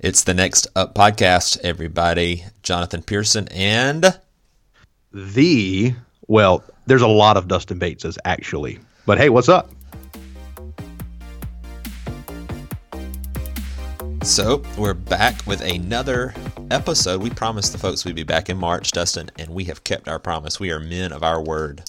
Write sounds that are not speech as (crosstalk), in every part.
It's the Next Up podcast, everybody. Jonathan Pearson and the well, there's a lot of Dustin Bateses actually. But hey, what's up? So, we're back with another episode. We promised the folks we'd be back in March, Dustin, and we have kept our promise. We are men of our word.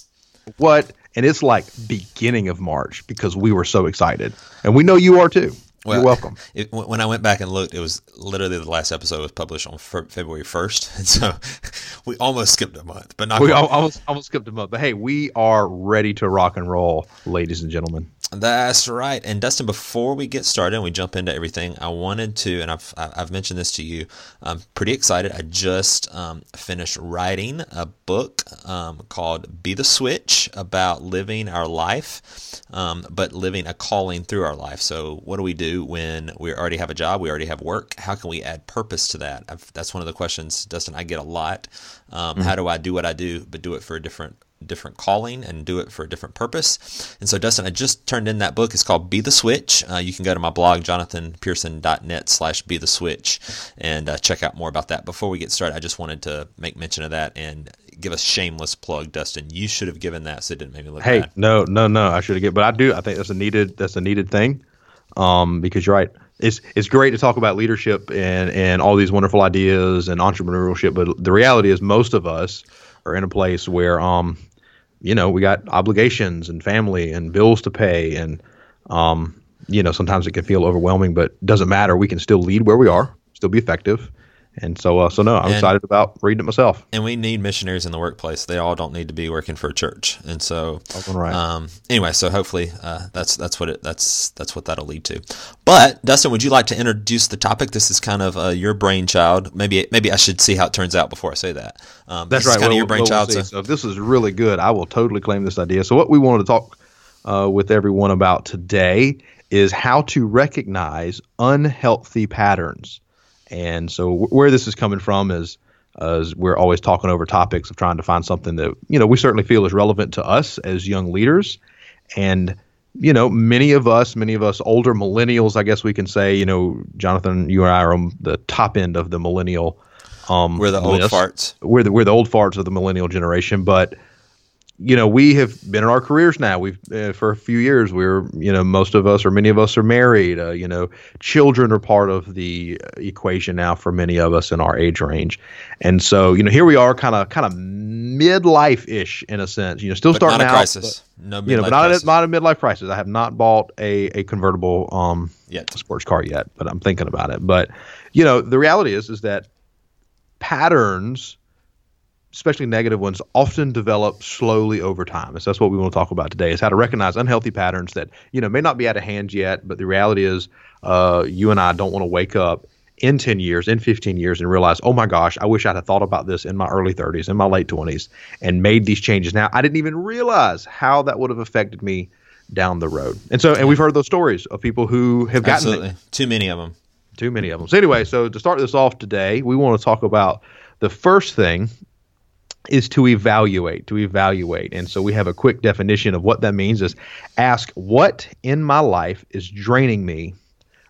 What? And it's like beginning of March because we were so excited. And we know you are too. Well, You're welcome. (laughs) It, when I went back and looked, it was literally the last episode was published on February 1st. (laughs) And so (laughs) we almost skipped a month, but not We almost, almost skipped a month. But hey, we are ready to rock and roll, ladies and gentlemen. That's right. And Dustin, before we get started and we jump into everything, I wanted to, and I've, I've mentioned this to you, I'm pretty excited. I just um, finished writing a book um, called Be the Switch about living our life, um, but living a calling through our life. So, what do we do when we already have a job, we already have work? How can we add purpose to that? I've, that's one of the questions, Dustin, I get a lot. Um, mm-hmm. How do I do what I do, but do it for a different different calling and do it for a different purpose. And so, Dustin, I just turned in that book. It's called Be the Switch. Uh, you can go to my blog, jonathanpearson.net slash be the switch, and uh, check out more about that. Before we get started, I just wanted to make mention of that and give a shameless plug, Dustin. You should have given that so it didn't make me look hey, bad. no, no, no. I should have given, but I do. I think that's a needed, that's a needed thing um, because you're right. It's, it's great to talk about leadership and, and all these wonderful ideas and entrepreneurship, but the reality is most of us are in a place where um, you know, we got obligations and family and bills to pay, and um, you know, sometimes it can feel overwhelming, but doesn't matter. We can still lead where we are, still be effective, and so, uh, so no, I'm and, excited about reading it myself. And we need missionaries in the workplace. They all don't need to be working for a church. And so, right. um, anyway, so hopefully, uh, that's that's what it that's that's what that'll lead to. But Dustin, would you like to introduce the topic? This is kind of uh, your brainchild. Maybe maybe I should see how it turns out before I say that. Um, that's right. Kind well, of your brainchild. Well, we'll so. so if this is really good, I will totally claim this idea. So what we wanted to talk uh, with everyone about today is how to recognize unhealthy patterns and so where this is coming from is uh, we're always talking over topics of trying to find something that you know we certainly feel is relevant to us as young leaders, and you know many of us, many of us older millennials, I guess we can say, you know, Jonathan, you and I are on the top end of the millennial. Um, we're the old farts. We're the we're the old farts of the millennial generation, but you know, we have been in our careers now. We've uh, for a few years. We're, you know, most of us or many of us are married. Uh, you know, children are part of the equation now for many of us in our age range, and so you know, here we are, kind of, kind of midlife ish in a sense. You know, still but starting not a out, crisis. But, no, you know, but not a, not a midlife crisis. I have not bought a a convertible um yet. sports car yet, but I'm thinking about it. But you know, the reality is is that patterns especially negative ones, often develop slowly over time. And so that's what we want to talk about today: is how to recognize unhealthy patterns that you know may not be out of hand yet, but the reality is, uh, you and I don't want to wake up in 10 years, in 15 years, and realize, oh my gosh, I wish I'd have thought about this in my early 30s, in my late 20s, and made these changes. Now, I didn't even realize how that would have affected me down the road. And so, and we've heard those stories of people who have gotten Absolutely. too many of them. Too many of them. So anyway, so to start this off today, we want to talk about the first thing is to evaluate, to evaluate. And so we have a quick definition of what that means is ask what in my life is draining me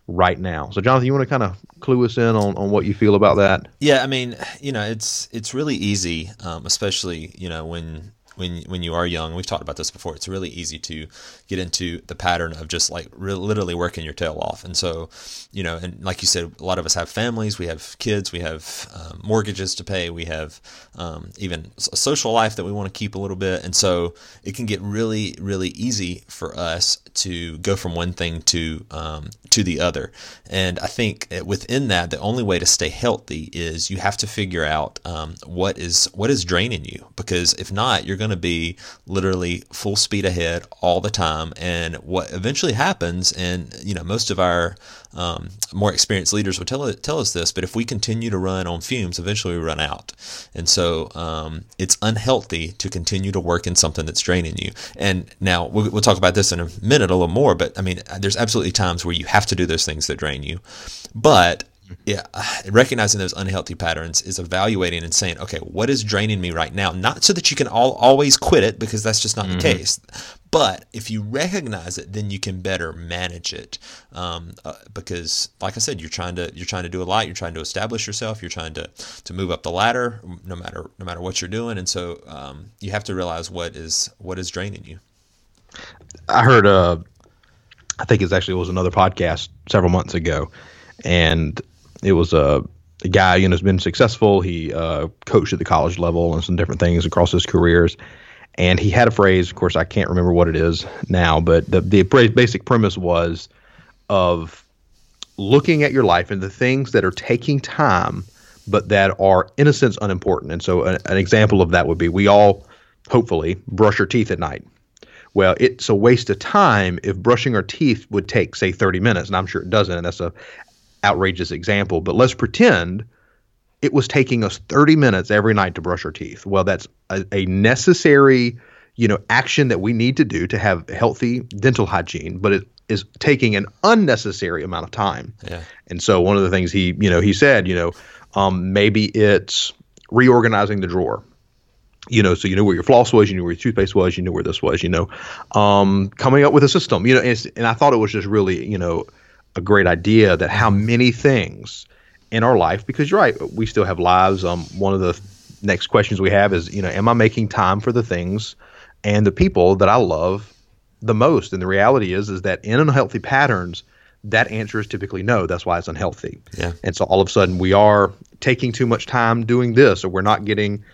right now. So Jonathan, you want to kind of clue us in on, on what you feel about that? Yeah, I mean, you know, it's it's really easy, um, especially, you know, when when when you are young. We've talked about this before. It's really easy to get into the pattern of just like re- literally working your tail off. And so, you know, and like you said, a lot of us have families, we have kids, we have um, mortgages to pay, we have um, even a social life that we want to keep a little bit. And so, it can get really really easy for us to go from one thing to um, to the other. And I think within that, the only way to stay healthy is you have to figure out um, what is what is draining you. Because if not, you're going to be literally full speed ahead all the time. And what eventually happens, and you know, most of our um, more experienced leaders will tell tell us this, but if we continue to run on fumes, eventually we run out. And so um, it's unhealthy to continue to work in something that's draining you. And now we'll, we'll talk about this in a minute a little more, but I mean, there's absolutely times where you have to do those things that drain you. But yeah, (sighs) recognizing those unhealthy patterns is evaluating and saying, okay, what is draining me right now? Not so that you can all, always quit it because that's just not mm-hmm. the case, But if you recognize it, then you can better manage it. Um, uh, because, like I said, you're trying to you're trying to do a lot. You're trying to establish yourself. You're trying to to move up the ladder, no matter no matter what you're doing. And so um, you have to realize what is what is draining you. I heard uh, I think it actually it was another podcast several months ago, and it was a, a guy you know has been successful. He uh, coached at the college level and some different things across his careers, and he had a phrase. Of course, I can't remember what it is now, but the the basic premise was of looking at your life and the things that are taking time, but that are in a sense unimportant. And so, an, an example of that would be we all hopefully brush our teeth at night well, it's a waste of time if brushing our teeth would take, say, 30 minutes, and I'm sure it doesn't, and that's a outrageous example. But let's pretend it was taking us 30 minutes every night to brush our teeth. Well, that's a, a necessary, you know, action that we need to do to have healthy dental hygiene, but it is taking an unnecessary amount of time. Yeah. And so one of the things he, you know, he said, you know, um, maybe it's reorganizing the drawer you know, so you know where your floss was, you knew where your toothpaste was, you knew where this was, you know, um, coming up with a system, you know, and, and I thought it was just really, you know, a great idea that how many things in our life, because you're right, we still have lives. Um, one of the next questions we have is, you know, am I making time for the things and the people that I love the most? And the reality is, is that in unhealthy patterns, that answer is typically no. That's why it's unhealthy. Yeah. And so all of a sudden we are taking too much time doing this, or we're not getting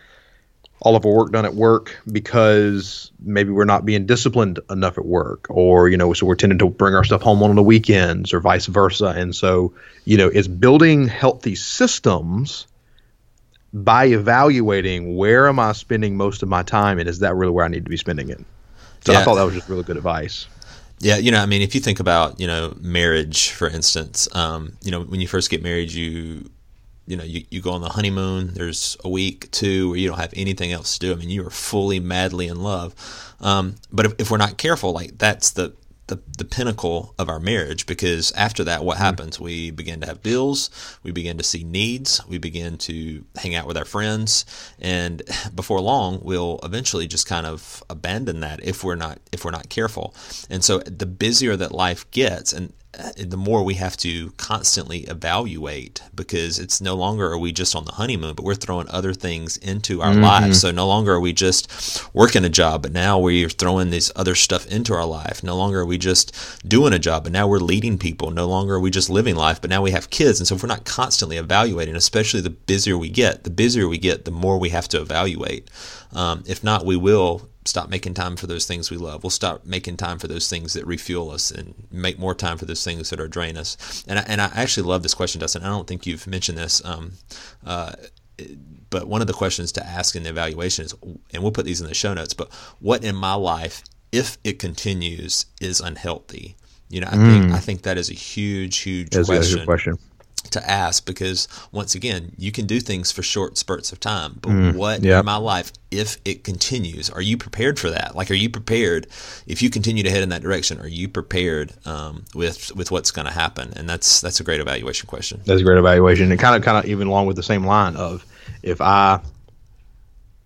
all of our work done at work because maybe we're not being disciplined enough at work or you know so we're tending to bring our stuff home on the weekends or vice versa. And so you know it's building healthy systems by evaluating where am i spending most of my time and is that really where i need to be spending it? So yeah. i thought that was just really good advice. Yeah, you know, I mean, if you think about, you know, marriage, for instance, um, you know, when you first get married, you you know, you, you go on the honeymoon, there's a week, two, where you don't have anything else to do. I mean, you are fully, madly in love. Um, but if, if we're not careful, like that's the, the, the pinnacle of our marriage because after that, what mm-hmm. happens? We begin to have bills, we begin to see needs, we begin to hang out with our friends, and (sighs) before long, we'll eventually just kind of abandon that if we're not if we're not careful. And so, the busier that life gets, and the more we have to constantly evaluate because it's no longer are we just on the honeymoon, but we're throwing other things into our mm-hmm. lives. So no longer are we just working a job, but now we're throwing this other stuff into our life. No longer are we just doing a job, but now we're leading people. No longer are we just living life, but now we have kids. And so if we're not constantly evaluating, especially the busier we get, the busier we get, the more we have to evaluate. Um, if not, we will stop making time for those things we love. We'll stop making time for those things that refuel us and make more time for those things that are drain us. And I, and I actually love this question, Dustin. I don't think you've mentioned this. Um, uh, but one of the questions to ask in the evaluation is, and we'll put these in the show notes, but what in my life, if it continues, is unhealthy? You know, I mm. think I think that is a huge, huge That's question. A question to ask because once again you can do things for short spurts of time but mm, what in my life if it continues are you prepared for that? Like are you prepared if you continue to head in that direction are you prepared um, with with what's going to happen? And that's that's a great evaluation question. That's a great evaluation. And kind of kind of even along with the same line of if i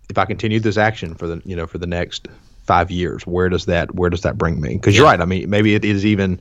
if i continue this action for the you know for the next five years where does that where does that bring me? Because yeah. you're right. I mean maybe it is even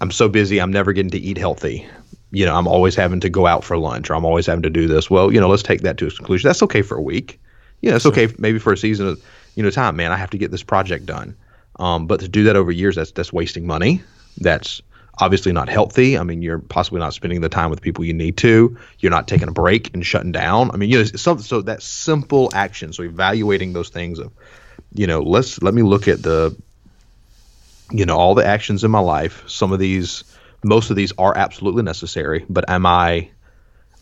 i'm so busy i'm never getting to eat healthy you know, I'm always having to go out for lunch or I'm always having to do this. Well, you know, let's take that to its conclusion. That's okay for a week. You know, it's sure. okay maybe for a season of, you know, time. Man, I have to get this project done. Um, but to do that over years, that's that's wasting money. That's obviously not healthy. I mean, you're possibly not spending the time with people you need to. You're not taking a break and shutting down. I mean, you know, so, so that simple action. So evaluating those things of, you know, let's let me look at the, you know, all the actions in my life. Some of these most of these are absolutely necessary, but am I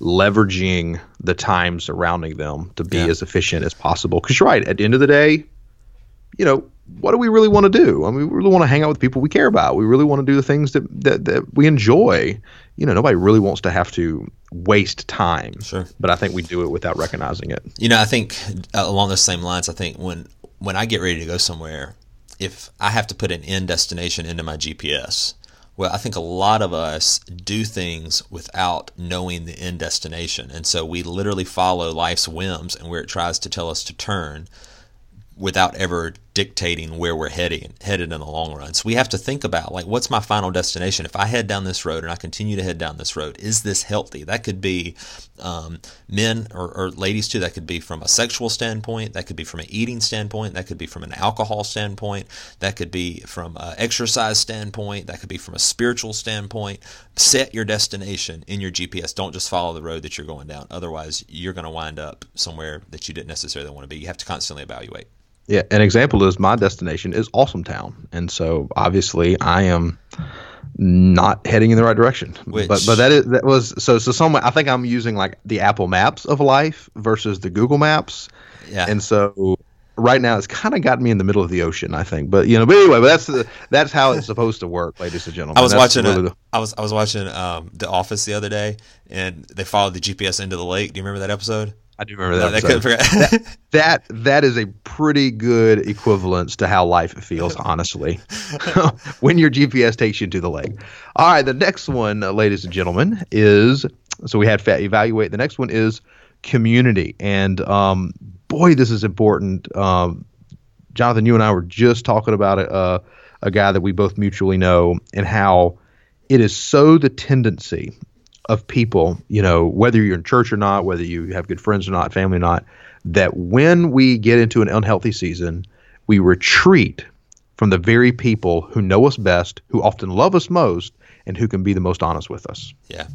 leveraging the time surrounding them to be yeah. as efficient as possible? Because you're right. At the end of the day, you know, what do we really want to do? I mean, we really want to hang out with people we care about. We really want to do the things that, that, that we enjoy. You know, nobody really wants to have to waste time. Sure. But I think we do it without recognizing it. You know, I think uh, along those same lines, I think when when I get ready to go somewhere, if I have to put an end destination into my GPS, well, I think a lot of us do things without knowing the end destination. And so we literally follow life's whims and where it tries to tell us to turn without ever dictating where we're heading headed in the long run. So we have to think about like what's my final destination? If I head down this road and I continue to head down this road, is this healthy? That could be um, men or, or ladies too. That could be from a sexual standpoint. That could be from an eating standpoint. That could be from an alcohol standpoint. That could be from an exercise standpoint. That could be from a spiritual standpoint. Set your destination in your GPS. Don't just follow the road that you're going down. Otherwise, you're going to wind up somewhere that you didn't necessarily want to be. You have to constantly evaluate. Yeah, an example is my destination is Awesome Town, and so obviously I am not heading in the right direction. Which, but but that is that was so so some I think I'm using like the Apple Maps of life versus the Google Maps. Yeah. And so right now it's kind of got me in the middle of the ocean, I think. But you know, but anyway, but that's the, that's how it's supposed to work, ladies and gentlemen. I was That's watching. really A, the- I was I was watching um, The Office the other day, and they followed the GPS into the lake. Do you remember that episode? I do remember that. they episode. couldn't figure. (laughs) that that is a pretty good equivalence to how life feels honestly (laughs) (laughs) when your gps takes you to the lake all right the next one uh, ladies and gentlemen is so we had fat evaluate the next one is community and um, boy this is important um, jonathan you and i were just talking about a, a, a guy that we both mutually know and how it is so the tendency of people, you know, whether you're in church or not, whether you have good friends or not, family or not, that when we get into an unhealthy season, we retreat from the very people who know us best, who often love us most, and who can be the most honest with us. Yeah,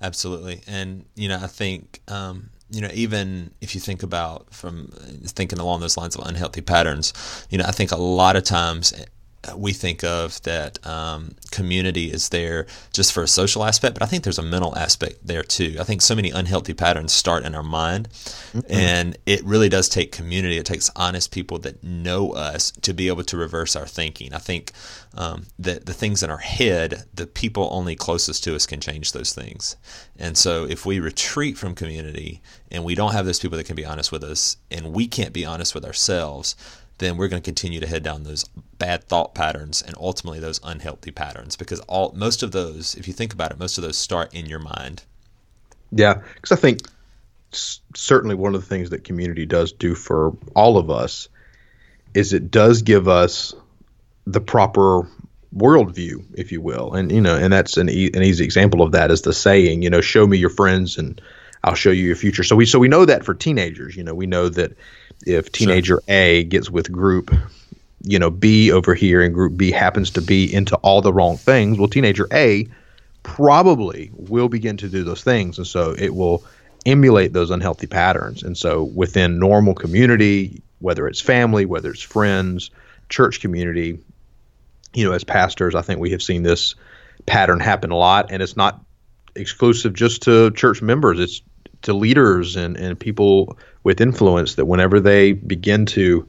absolutely. And you know, I think um, you know, even if you think about from thinking along those lines of unhealthy patterns, you know, I think a lot of times we think of that um, community is there just for a social aspect, but I think there's a mental aspect there too. I think so many unhealthy patterns start in our mind, mm-hmm. and it really does take community. It takes honest people that know us to be able to reverse our thinking. I think um, that the things in our head, the people only closest to us can change those things. And so if we retreat from community and we don't have those people that can be honest with us, and we can't be honest with ourselves, then we're going to continue to head down those bad thought patterns and ultimately those unhealthy patterns because all most of those if you think about it most of those start in your mind. Yeah because i think certainly one of the things that community does do for all of us is it does give us the proper worldview if you will. And you know and that's an, e- an easy example of that is the saying you know show me your friends and i'll show you your future so we so we know that for teenagers you know we know that if teenager sure. A gets with group, you know, B over here and group B happens to be into all the wrong things, well, teenager A probably will begin to do those things. And so it will emulate those unhealthy patterns. And so within normal community, whether it's family, whether it's friends, church community, you know, as pastors, I think we have seen this pattern happen a lot. And it's not exclusive just to church members, it's to leaders and, and people with influence that whenever they begin to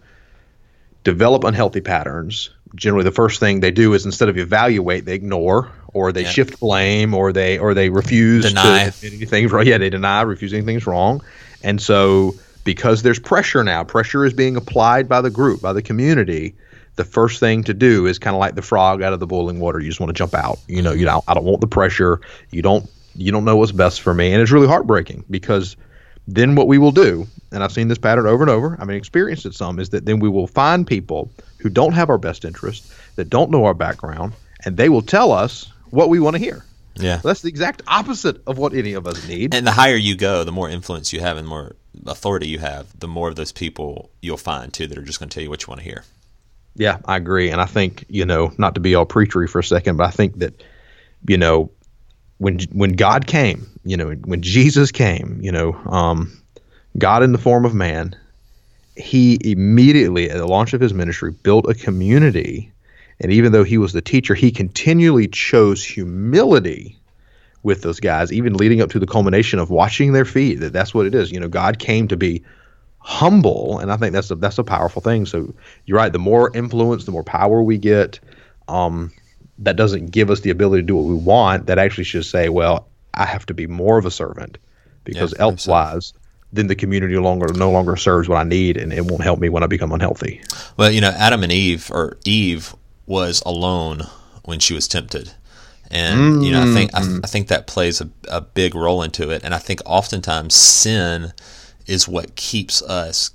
develop unhealthy patterns, generally the first thing they do is instead of evaluate, they ignore or they yeah. shift blame or they or they refuse deny. to admit anything's wrong. Yeah, they deny, refuse anything's wrong. And so because there's pressure now, pressure is being applied by the group, by the community. The first thing to do is kind of like the frog out of the boiling water. You just want to jump out. You know, you know, I don't want the pressure. You don't you don't know what's best for me. And it's really heartbreaking because then what we will do, and I've seen this pattern over and over, I mean, experienced it some, is that then we will find people who don't have our best interest, that don't know our background, and they will tell us what we want to hear. Yeah. That's the exact opposite of what any of us need. And the higher you go, the more influence you have and more authority you have, the more of those people you'll find too that are just going to tell you what you want to hear. Yeah, I agree. And I think, you know, not to be all preachery for a second, but I think that, you know, when when God came, you know, when Jesus came, you know, um, God in the form of man, he immediately at the launch of his ministry built a community, and even though he was the teacher, he continually chose humility with those guys, even leading up to the culmination of washing their feet. That that's what it is. You know, God came to be humble, and I think that's a that's a powerful thing. So you're right. The more influence, the more power we get. Um, that doesn't give us the ability to do what we want. That actually should say, well, I have to be more of a servant because yeah, elsewise, then the community no longer no longer serves what I need, and it won't help me when I become unhealthy. Well, you know, Adam and Eve, or Eve, was alone when she was tempted, and mm-hmm. you know, I think I, I, think that plays a, a big role into it, and I think oftentimes sin is what keeps us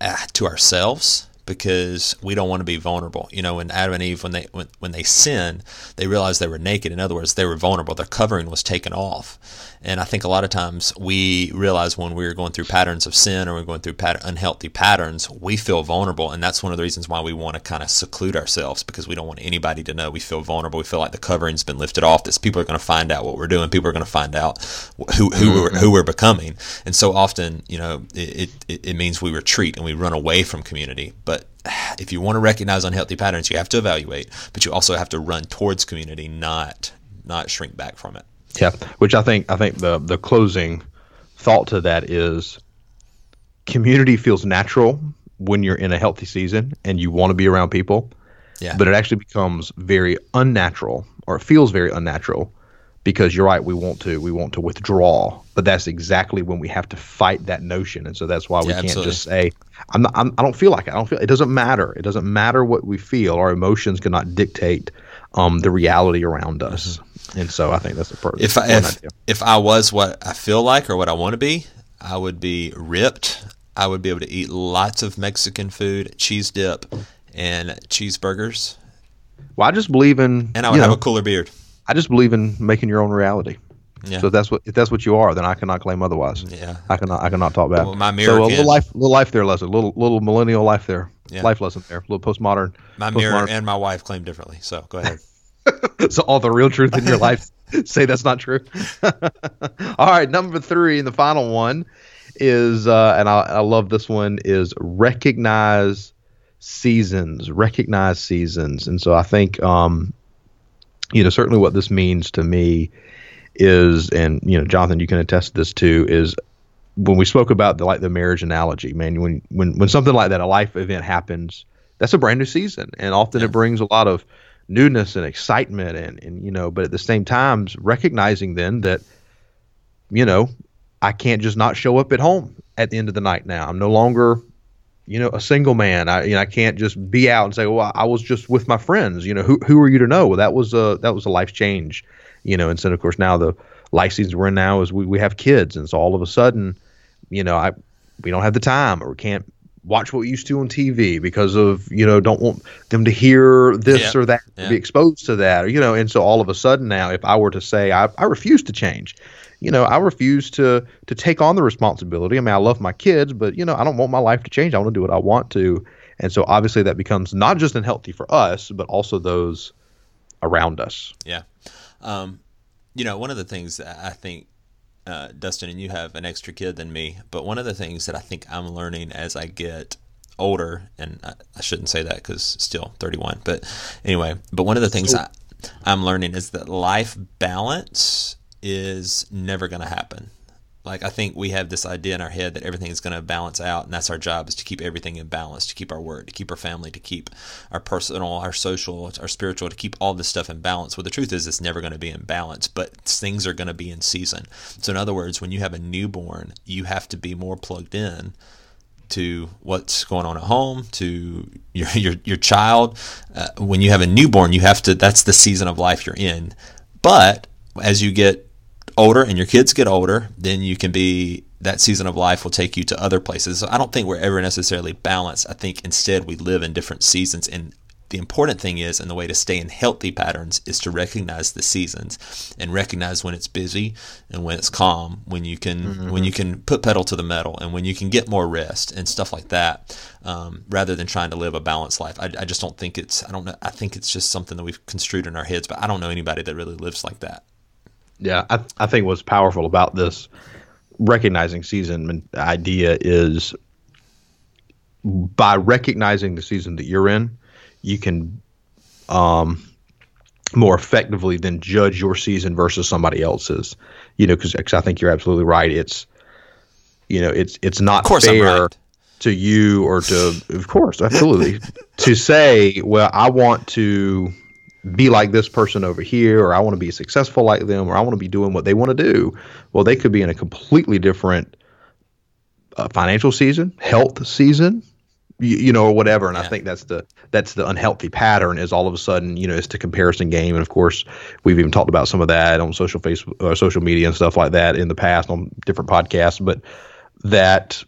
uh, to ourselves because we don't want to be vulnerable. You know, when Adam and Eve when they when, when they sinned, they realized they were naked. In other words, they were vulnerable. Their covering was taken off. And I think a lot of times we realize when we're going through patterns of sin or we're going through pat- unhealthy patterns, we feel vulnerable. And that's one of the reasons why we want to kind of seclude ourselves because we don't want anybody to know we feel vulnerable. We feel like the covering's been lifted off. That people are going to find out what we're doing. People are going to find out who, who, mm-hmm. we're, who we're becoming. And so often, you know, it, it, it means we retreat and we run away from community. But if you want to recognize unhealthy patterns, you have to evaluate, but you also have to run towards community, not not shrink back from it. Yeah, which I think I think the the closing thought to that is community feels natural when you're in a healthy season and you want to be around people. Yeah. But it actually becomes very unnatural or it feels very unnatural because you're right we want to we want to withdraw but that's exactly when we have to fight that notion and so that's why we yeah, can't absolutely. just say I'm not I'm, I do not feel like it. I don't feel it doesn't matter it doesn't matter what we feel our emotions cannot dictate um, the reality around us mm-hmm and so I think that's the part. If I, if, if I was what I feel like or what I want to be, I would be ripped. I would be able to eat lots of Mexican food, cheese dip, and cheeseburgers. Well, I just believe in, and I would have know, a cooler beard. I just believe in making your own reality. Yeah. So if that's what if that's what you are, then I cannot claim otherwise. Yeah. I cannot I cannot talk back. Well, my mirror. So a little life little life there lesson, little little millennial life there. Yeah. Life lesson there. A little postmodern. My postmodern. mirror and my wife claim differently. So go ahead. (laughs) (laughs) so all the real truth in your life (laughs) say that's not true. all right, number three, and the final one is, uh, and I, I love this one, is recognize seasons. Recognize seasons, and so I think, um, you know, certainly what this means to me is, and you know, Jonathan, you can attest to this too, is when we spoke about the like the marriage analogy, man, when when when something like that, a life event happens, that's a brand new season, and often yeah. it brings a lot of newness and excitement and, and you know but at the same time recognizing then that you know i can't just not show up at home at the end of the night now i'm no longer you know a single man. I you know i can't just be out and say well i was just with my friends. You know who who are you to know? Well that was a that was a life change you know and so of course now the life season we're in now is we, we have kids and so all of a sudden you know i we don't have the time or we can't watch what we used to on TV because of you know don't want them to hear this or that be exposed to that or you know and so all of a sudden now if I were to say I, I refuse to change you know I refuse to to take on the responsibility. I mean I love my kids but you know I don't want my life to change. I want to do what I want to. And so obviously that becomes not just unhealthy for us but also those around us. Yeah. Um, you know one of the things I think uh, Dustin, and you have an extra kid than me. But one of the things that I think I'm learning as I get older, and I, I shouldn't say that because still 31, but anyway, but one of the things I, I'm learning is that life balance is never going to happen. Like I think we have this idea in our head that everything is going to balance out, and that's our job is to keep everything in balance, to keep our work, to keep our family, to keep our personal, our social, our spiritual, to keep all this stuff in balance. Well, the truth is, it's never going to be in balance, but things are going to be in season. So, in other words, when you have a newborn, you have to be more plugged in to what's going on at home, to your (laughs) your your child. Uh, when you have a newborn, you have to. That's the season of life you're in. But as you get older and your kids get older, then you can be that season of life will take you to other places. So I don't think we're ever necessarily balanced. I think instead we live in different seasons and the important thing is and the way to stay in healthy patterns is to recognize the seasons and recognize when it's busy and when it's calm when you can mm-hmm. when you can put pedal to the metal and when you can get more rest and stuff like that um, rather than trying to live a balanced life I, I just don't think it's i don't know i think it's just something that we've construed in our heads but i don't know anybody that really lives like that yeah, I, I think what's powerful about this recognizing season idea is by recognizing the season that you're in, you can um, more effectively than judge your season versus somebody else's. You know, because I think you're absolutely right. It's you know, it's it's not fair right. to you or to, of course, absolutely, to say, well, I want to be like this person over here, or I want to be successful like them, or I want to be doing what they want to do. Well, they could be in a completely different uh, financial season, health season, you, you know, or whatever. And yeah. I think that's the that's the unhealthy pattern. Is all of a sudden, you know, it's the comparison game. And of course, we've even talked about some of that on social Facebook, uh, social media, and stuff like that in the past on different podcasts. But that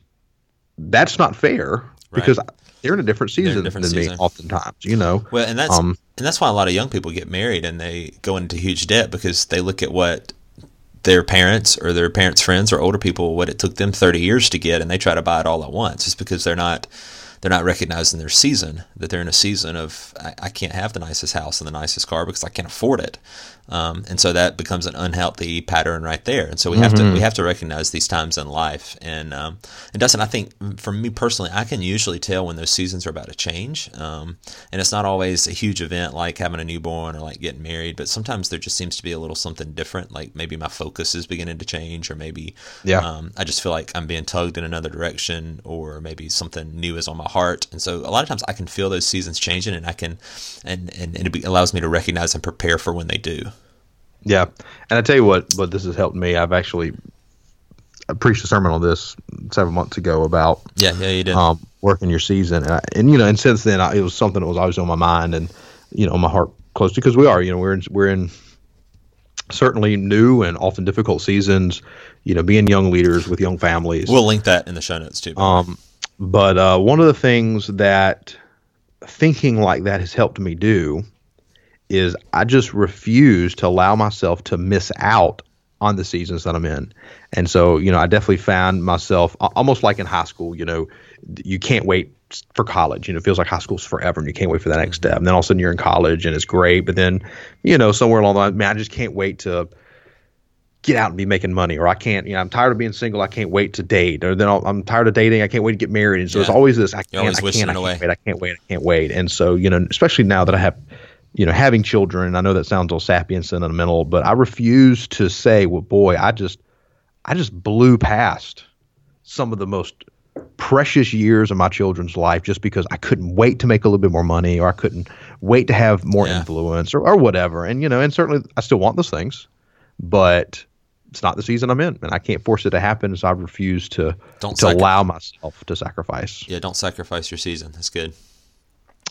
that's not fair right. because they're in a different season different than season. me. Oftentimes, you know. Well, and that's Um, and that's why a lot of young people get married and they go into huge debt because they look at what their parents or their parents' friends or older people what it took them 30 years to get and they try to buy it all at once just because they're not they're not recognizing their season that they're in a season of I, I can't have the nicest house and the nicest car because I can't afford it um, and so that becomes an unhealthy pattern right there and so we have to we have to recognize these times in life and um, and Dustin I think for me personally I can usually tell when those seasons are about to change um, and it's not always a huge event like having a newborn or like getting married but sometimes there just seems to be a little something different like maybe my focus is beginning to change or maybe Yeah. um, I just feel like I'm being tugged in another direction, or maybe something new is on my heart. And so a lot of times I can feel those seasons changing, and I can, and and, and it allows me to recognize and prepare for when they do. Yeah, and I tell you what, what this has helped me. I've actually I preached a sermon on this several months ago about Yeah, yeah, you did. um, working your season, and, I, and you know, and since then, I, it was something that was always on my mind and you know, my heart close to because we are, you know, we're in, we're in certainly new and often difficult seasons. You know, being young leaders with young families. we'll link that in the show notes too. Um, but uh, one of the things that thinking like that has helped me do is I just refuse to allow myself to miss out on the seasons that I'm in. And so, you know, I definitely found myself almost like in high school, you know, you can't wait for college. You know, it feels like high school's forever and you can't wait for that next step. And then all of a sudden you're in college and it's great. But then, you know, somewhere along the line, man, I just can't wait to get out and be making money or I can't, you know, I'm tired of being single. I can't wait to date or then I'll, I'm tired of dating. I can't wait to get married. And so it's always this, I You're can't, I can't, I can't wait. I can't wait. I can't wait. And so, you know, especially now that I have, you know, having children, I know that sounds all sappy and sentimental, but I refuse to say, well, boy, I just, I just blew past some of the most precious years of my children's life just because I couldn't wait to make a little bit more money or I couldn't wait to have more Yeah. influence or, or whatever. And, you know, and certainly I still want those things, but it's not the season I'm in and I can't force it to happen. So I refuse to, Don't to allow myself to sacrifice. yeah, don't sacrifice your season. That's good.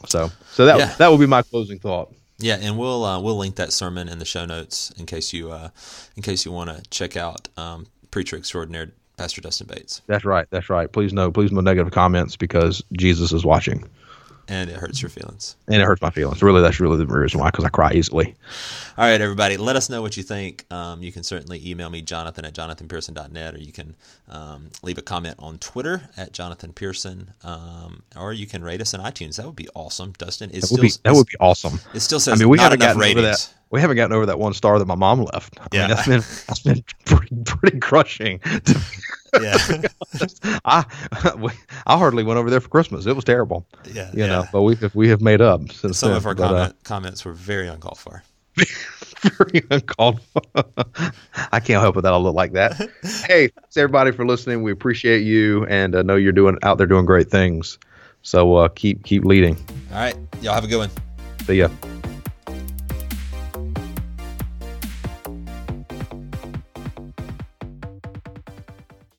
So, so that, Yeah. that will be my closing thought. Yeah, and we'll uh, we'll link that sermon in the show notes in case you uh, in case you want to check out um, preacher extraordinaire Pastor Dustin Bates, That's right. That's right. Please no, please no negative comments because Jesus is watching, and it hurts your feelings. and it hurts my feelings. Really, that's really the reason why. Because I cry easily. All right, everybody, let us know what you think. Um, you can certainly email me, Jonathan at jonathanpearson.net, or you can um, leave a comment on Twitter at Jonathan Pearson, um, or you can rate us on iTunes. That would be awesome. Dustin, it That still, would be that would be awesome. it still says I mean, we not haven't enough gotten ratings. over that. We haven't gotten over that one star that my mom left. I Yeah. mean, that's been that's been (laughs) pretty, pretty crushing. (laughs) Yeah, (laughs) I (laughs) I hardly went over there for Christmas. It was terrible, yeah, you yeah. know. But we have we have made up since Some then. of our But, uh, comments were very uncalled for. (laughs) very uncalled. for. I can't help it that I look like that. hey, thanks everybody for listening. We appreciate you, and I know you're doing out there doing great things. So uh, keep keep leading. All right, y'all have a good one. See ya.